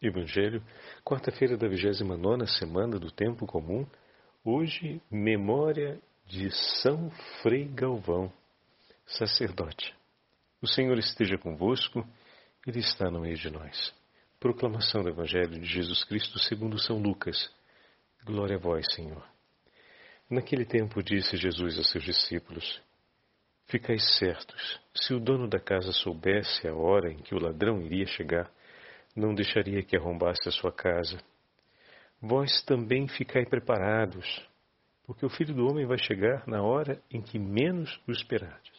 Evangelho, quarta-feira da 29 semana do Tempo Comum, hoje, memória de São Frei Galvão, sacerdote. O Senhor esteja convosco, Ele está no meio de nós. Proclamação do Evangelho de Jesus Cristo segundo São Lucas. Glória a vós, Senhor. Naquele tempo disse Jesus a seus discípulos: Ficais certos, se o dono da casa soubesse a hora em que o ladrão iria chegar, não deixaria que arrombasse a sua casa. Vós também ficai preparados, porque o filho do homem vai chegar na hora em que menos o esperardes.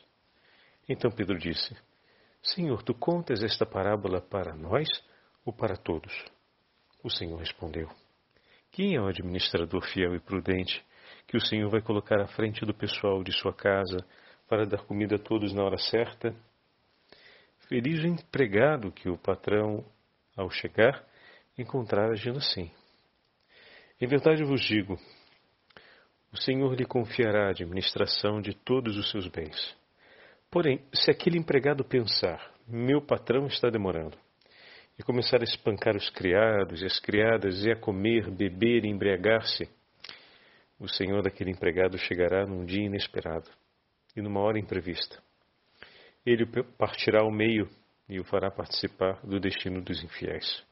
Então Pedro disse: Senhor, tu contas esta parábola para nós ou para todos? O Senhor respondeu: Quem é o administrador fiel e prudente que o Senhor vai colocar à frente do pessoal de sua casa para dar comida a todos na hora certa? Feliz o empregado que o patrão ao chegar, encontrar agindo assim. Em verdade vos digo, o Senhor lhe confiará a administração de todos os seus bens. Porém, se aquele empregado pensar, meu patrão está demorando, e começar a espancar os criados e as criadas, e a comer, beber e embriagar-se, o Senhor daquele empregado chegará num dia inesperado e numa hora imprevista. Ele partirá ao meio e o fará participar do destino dos infiéis.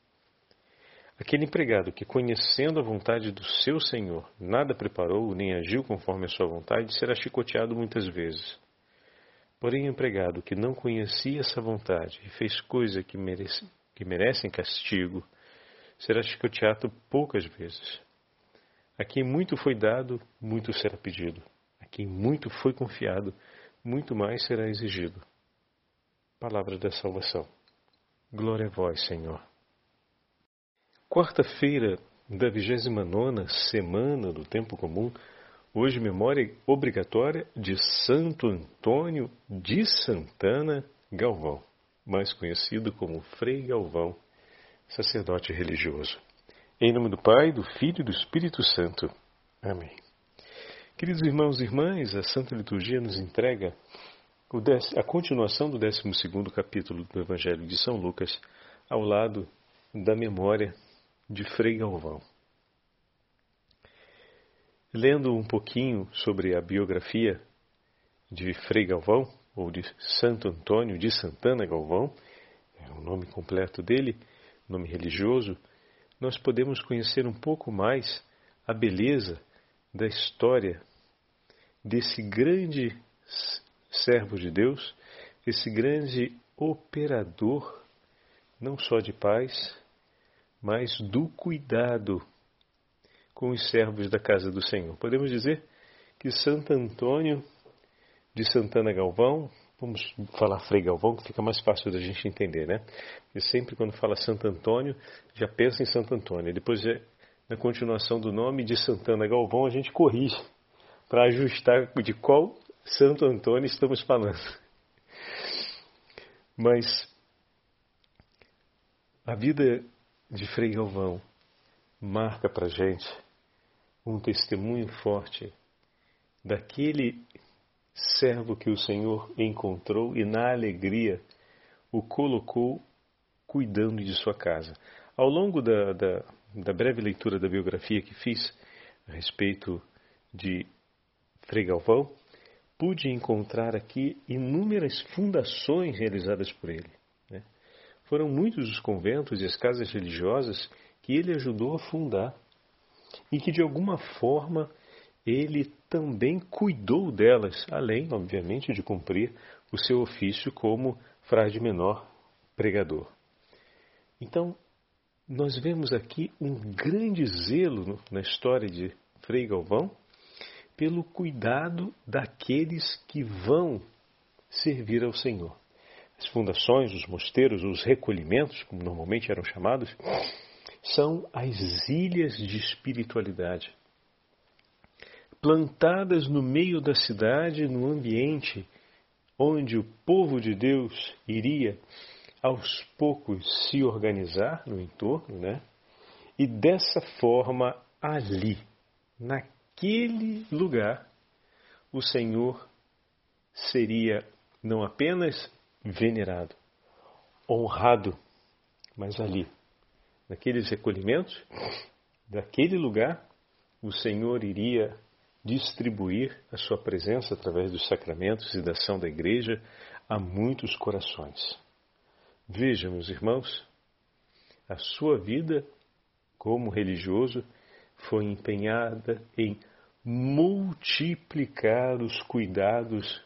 Aquele empregado que, conhecendo a vontade do seu senhor, nada preparou nem agiu conforme a sua vontade, será chicoteado muitas vezes. Porém, o empregado que não conhecia essa vontade e fez coisas que, merece, que merecem castigo, será chicoteado poucas vezes. A quem muito foi dado, muito será pedido. A quem muito foi confiado, muito mais será exigido. Palavra da salvação. Glória a vós, Senhor. Quarta-feira da 29 semana do Tempo Comum, hoje memória obrigatória de Santo Antônio de Santana Galvão, mais conhecido como Frei Galvão, sacerdote religioso. Em nome do Pai, do Filho e do Espírito Santo. Amém. Queridos irmãos e irmãs, a Santa Liturgia nos entrega a continuação do 12 capítulo do Evangelho de São Lucas, ao lado da memória de Frei Galvão. Lendo um pouquinho sobre a biografia de Frei Galvão, ou de Santo Antônio de Santana Galvão, é o nome completo dele, nome religioso, nós podemos conhecer um pouco mais a beleza da história desse grande servo de Deus, esse grande operador, não só de paz, mas do cuidado com os servos da casa do Senhor. Podemos dizer que Santo Antônio de Santana Galvão, vamos falar Frei Galvão, que fica mais fácil da gente entender, né? E sempre quando fala Santo Antônio, já pensa em Santo Antônio. Depois, na continuação do nome de Santana Galvão, a gente corrige para ajustar de qual Santo Antônio estamos falando. Mas a vida de Frei Galvão marca para gente um testemunho forte daquele servo que o Senhor encontrou e na alegria o colocou cuidando de sua casa. Ao longo da, da, da breve leitura da biografia que fiz a respeito de Frei Galvão, pude encontrar aqui inúmeras fundações realizadas por ele. Né? Foram muitos os conventos e as casas religiosas que ele ajudou a fundar e que de alguma forma ele também cuidou delas, além, obviamente, de cumprir o seu ofício como frade menor pregador. Então, nós vemos aqui um grande zelo na história de Frei Galvão pelo cuidado daqueles que vão servir ao Senhor. As fundações, os mosteiros, os recolhimentos, como normalmente eram chamados, são as ilhas de espiritualidade. Plantadas no meio da cidade, no ambiente onde o povo de Deus iria aos poucos se organizar no entorno, né? E dessa forma ali, naquele naquele lugar o Senhor seria não apenas venerado, honrado, mas ali, naqueles recolhimentos, daquele lugar, o Senhor iria distribuir a sua presença através dos sacramentos e da ação da igreja a muitos corações. Veja, meus irmãos, a sua vida como religioso foi empenhada em multiplicar os cuidados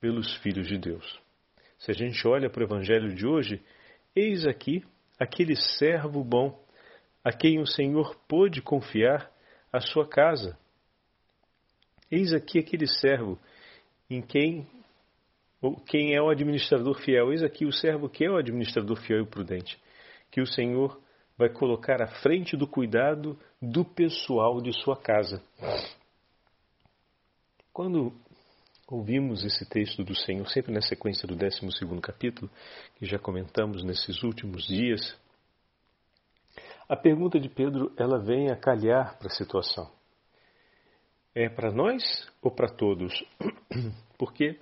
pelos filhos de Deus. Se a gente olha para o Evangelho de hoje, eis aqui aquele servo bom a quem o Senhor pôde confiar a sua casa. Eis aqui aquele servo em quem quem é o administrador fiel. Eis aqui o servo que é o administrador fiel e prudente, que o Senhor vai colocar à frente do cuidado do pessoal de sua casa. Quando ouvimos esse texto do Senhor, sempre na sequência do 12 capítulo, que já comentamos nesses últimos dias, a pergunta de Pedro ela vem a calhar para a situação. É para nós ou para todos? Porque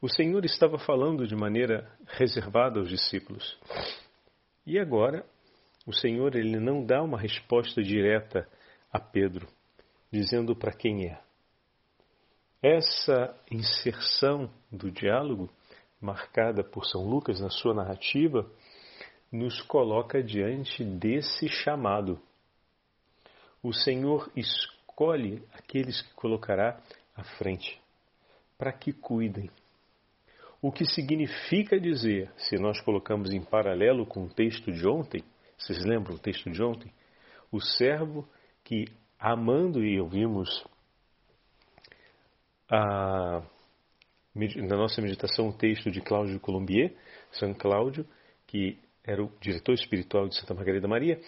o Senhor estava falando de maneira reservada aos discípulos. E agora, o Senhor ele não dá uma resposta direta a Pedro, dizendo para quem é. Essa inserção do diálogo, marcada por São Lucas na sua narrativa, nos coloca diante desse chamado. O Senhor escolhe aqueles que colocará à frente, para que cuidem. O que significa dizer, se nós colocamos em paralelo com o texto de ontem, vocês lembram o texto de ontem? O servo que, amando, e ouvimos a, na nossa meditação o texto de Cláudio Colombier, São Cláudio, que era o diretor espiritual de Santa Margarida Maria,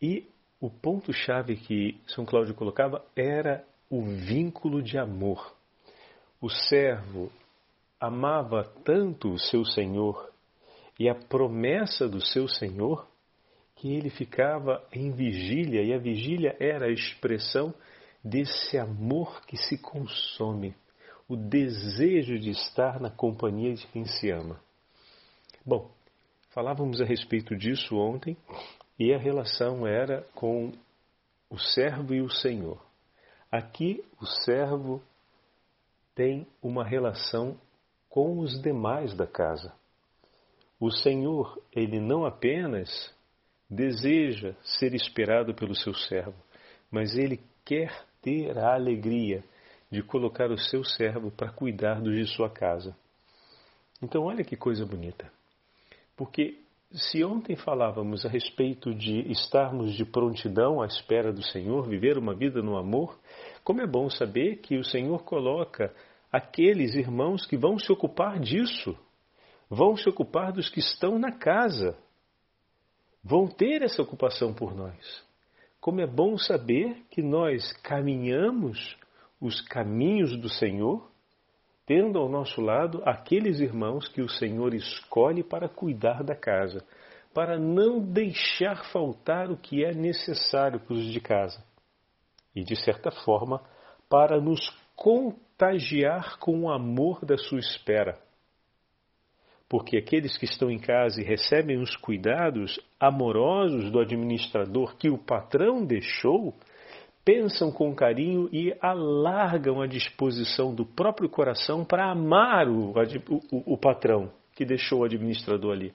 e o ponto-chave que São Cláudio colocava era o vínculo de amor. O servo amava tanto o seu senhor e a promessa do seu senhor que ele ficava em vigília, e a vigília era a expressão desse amor que se consome, o desejo de estar na companhia de quem se ama. Bom, falávamos a respeito disso ontem e a relação era com o servo e o Senhor. Aqui o servo tem uma relação com os demais da casa. O Senhor, ele não apenas deseja ser esperado pelo seu servo, mas ele quer ter a alegria de colocar o seu servo para cuidar de sua casa. Então, olha que coisa bonita. Porque se ontem falávamos a respeito de estarmos de prontidão à espera do Senhor, viver uma vida no amor, como é bom saber que o Senhor coloca aqueles irmãos que vão se ocupar disso, vão se ocupar dos que estão na casa, vão ter essa ocupação por nós. Como é bom saber que nós caminhamos os caminhos do Senhor, tendo ao nosso lado aqueles irmãos que o Senhor escolhe para cuidar da casa, para não deixar faltar o que é necessário para os de casa. E, de certa forma, para nos contagiar com o amor da sua espera porque aqueles que estão em casa e recebem os cuidados amorosos do administrador que o patrão deixou, pensam com carinho e alargam a disposição do próprio coração para amar o, o, o, patrão que deixou o administrador ali.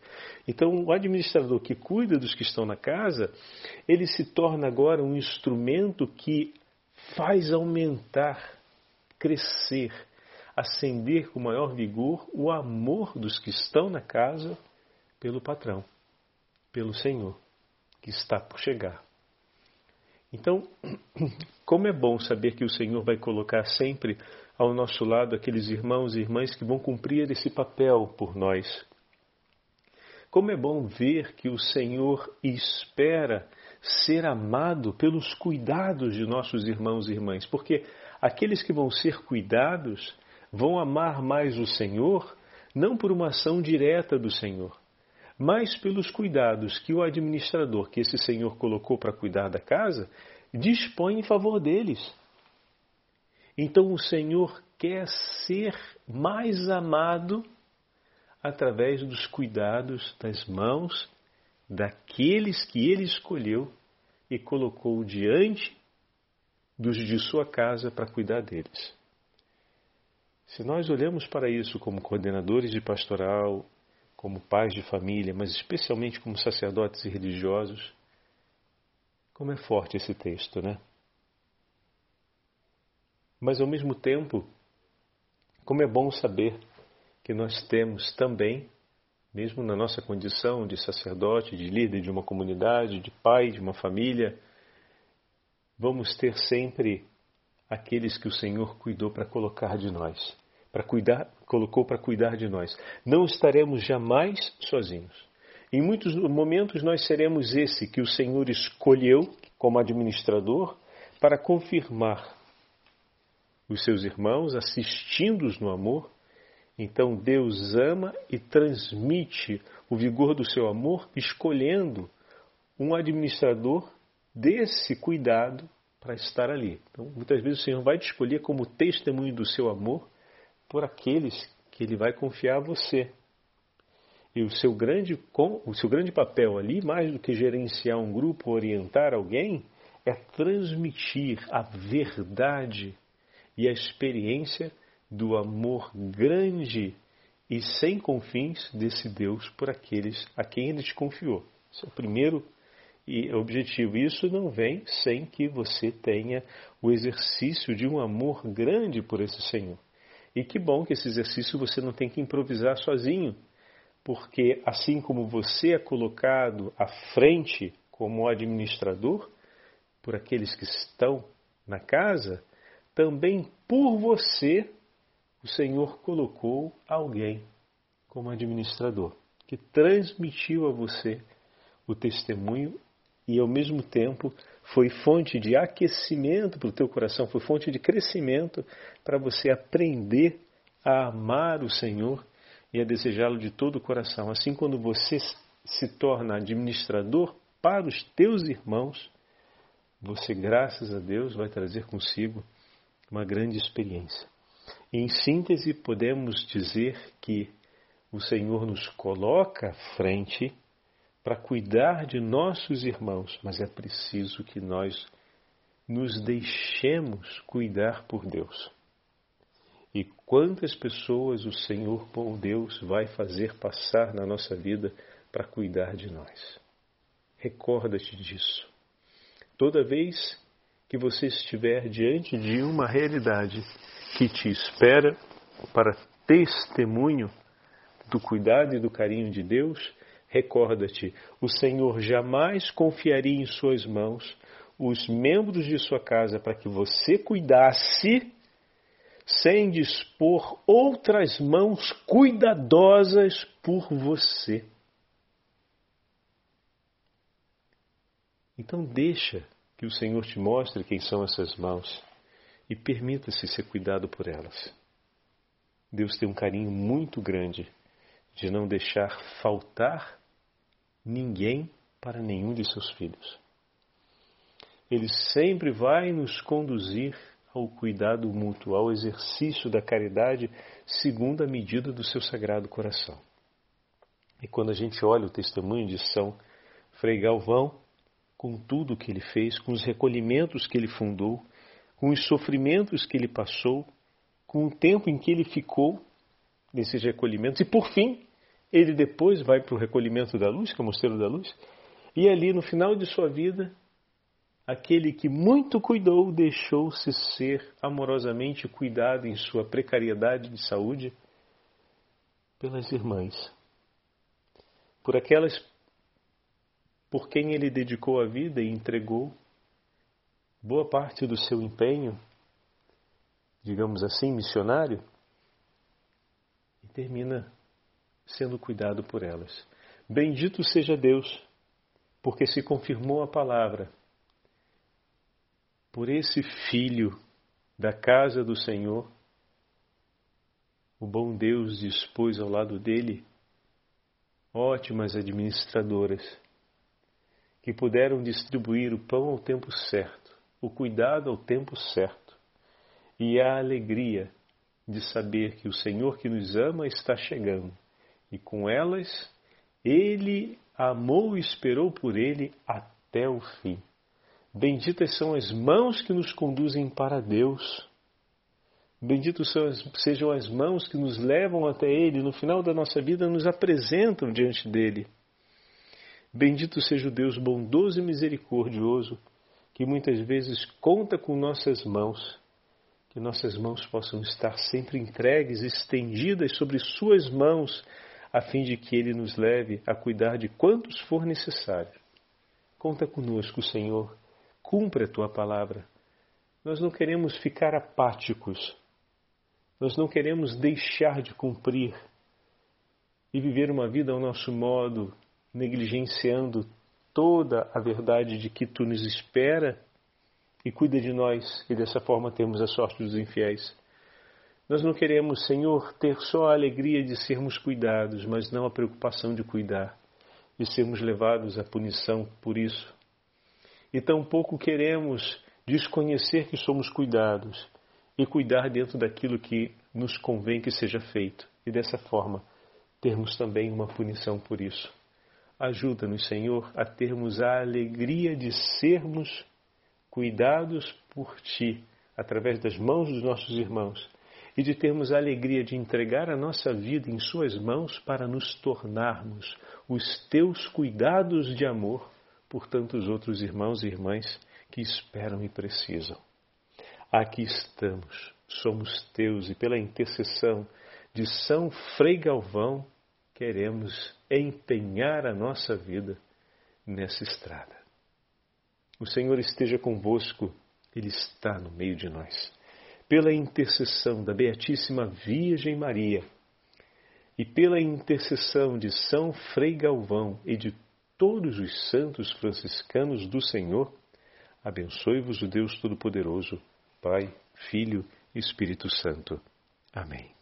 Então, o administrador que cuida dos que estão na casa, ele se torna agora um instrumento que faz aumentar, crescer acender com maior vigor o amor dos que estão na casa pelo patrão, pelo Senhor, que está por chegar. Então, como é bom saber que o Senhor vai colocar sempre ao nosso lado aqueles irmãos e irmãs que vão cumprir esse papel por nós. Como é bom ver que o Senhor espera ser amado pelos cuidados de nossos irmãos e irmãs, porque aqueles que vão ser cuidados vão amar mais o Senhor, não por uma ação direta do Senhor, mas pelos cuidados que o administrador que esse Senhor colocou para cuidar da casa dispõe em favor deles. Então o Senhor quer ser mais amado através dos cuidados das mãos daqueles que ele escolheu e colocou diante dos de sua casa para cuidar deles. Se nós olhamos para isso como coordenadores de pastoral, como pais de família, mas especialmente como sacerdotes e religiosos, como é forte esse texto, né? Mas ao mesmo tempo, como é bom saber que nós temos também, mesmo na nossa condição de sacerdote, de líder de uma comunidade, de pai de uma família, vamos ter sempre aqueles que o Senhor cuidou para colocar de nós, para cuidar, colocou para cuidar de nós. Não estaremos jamais sozinhos. Em muitos momentos nós seremos esse que o Senhor escolheu como administrador para confirmar os seus irmãos, assistindo-os no amor. Então Deus ama e transmite o vigor do seu amor, escolhendo um administrador desse cuidado para estar ali. Então, muitas vezes o Senhor vai te escolher como testemunho do seu amor por aqueles que Ele vai confiar a você. E o seu grande, o seu grande papel ali, mais do que gerenciar um grupo, orientar alguém, é transmitir a verdade e a experiência do amor grande e sem confins desse Deus por aqueles a quem ele te confiou. Esse é o primeiro objetivo. Isso não vem sem que você tenha o exercício de um amor grande por esse Senhor. E que bom que esse exercício você não tem que improvisar sozinho, porque assim como você é colocado à frente como administrador por aqueles que estão na casa, também por você o Senhor colocou alguém como administrador, que transmitiu a você o testemunho e ao mesmo tempo foi fonte de aquecimento para o teu coração, foi fonte de crescimento para você aprender a amar o Senhor e a desejá-lo de todo o coração. Assim, quando você se torna administrador para os teus irmãos, você, graças a Deus, vai trazer consigo uma grande experiência. Em síntese, podemos dizer que o Senhor nos coloca à frente para cuidar de nossos irmãos, mas é preciso que nós nos deixemos cuidar por Deus. E quantas pessoas o Senhor, bom Deus, vai fazer passar na nossa vida para cuidar de nós? Recorda-te disso. Toda vez que você estiver diante de uma realidade que te espera para testemunho do cuidado e do carinho de Deus, recorda-te: o Senhor jamais confiaria em suas mãos os membros de sua casa para que você cuidasse, sem dispor outras mãos cuidadosas por você. Então deixa que o Senhor te mostre quem são essas mãos e permita-se ser cuidado por elas. Deus tem um carinho muito grande de não deixar faltar ninguém para nenhum de seus filhos. Ele sempre vai nos conduzir ao cuidado mútuo, ao exercício da caridade segundo a medida do seu sagrado coração. E quando a gente olha o testemunho de São Frei Galvão, com tudo que ele fez, com os recolhimentos que ele fundou, com os sofrimentos que ele passou, com o tempo em que ele ficou nesses recolhimentos, e por fim, ele depois vai para o recolhimento da luz, que é o mosteiro da luz, e ali no final de sua vida, aquele que muito cuidou deixou-se ser amorosamente cuidado em sua precariedade de saúde pelas irmãs, por aquelas por quem ele dedicou a vida e entregou boa parte do seu empenho, digamos assim, missionário, e termina sendo cuidado por elas. Bendito seja Deus, porque se confirmou a palavra. Por esse filho da casa do Senhor, o bom Deus dispôs ao lado dele ótimas administradoras que puderam distribuir o pão ao tempo certo, o cuidado ao tempo certo e a alegria de saber que o Senhor que nos ama está chegando e com elas ele amou e esperou por ele até o fim. Benditas são as mãos que nos conduzem para Deus. Benditos sejam as mãos que nos levam até Ele, no final da nossa vida nos apresentam diante dele. Bendito seja o Deus bondoso e misericordioso, que muitas vezes conta com nossas mãos, que nossas mãos possam estar sempre entregues, estendidas sobre Suas mãos, a fim de que Ele nos leve a cuidar de quantos for necessário. Conta conosco, Senhor, cumpre a Tua palavra. Nós não queremos ficar apáticos, nós não queremos deixar de cumprir e viver uma vida ao nosso modo, negligenciando toda a verdade de que tu nos espera e cuida de nós e dessa forma temos a sorte dos infiéis. Nós não queremos, Senhor, ter só a alegria de sermos cuidados, mas não a preocupação de cuidar e sermos levados à punição por isso. E tampouco queremos desconhecer que somos cuidados e cuidar dentro daquilo que nos convém que seja feito, e dessa forma termos também uma punição por isso. Ajuda-nos, Senhor, a termos a alegria de sermos cuidados por Ti, através das mãos dos nossos irmãos, e de termos a alegria de entregar a nossa vida em Suas mãos para nos tornarmos os Teus cuidados de amor por tantos outros irmãos e irmãs que esperam e precisam. Aqui estamos, somos teus e pela intercessão de São Frei Galvão queremos empenhar a nossa vida nessa estrada. O Senhor esteja convosco, Ele está no meio de nós. Pela intercessão da Beatíssima Virgem Maria e pela intercessão de São Frei Galvão e de todos os santos franciscanos do Senhor, abençoe-vos o Deus Todo-Poderoso. Pai, Filho e Espírito Santo. Amém.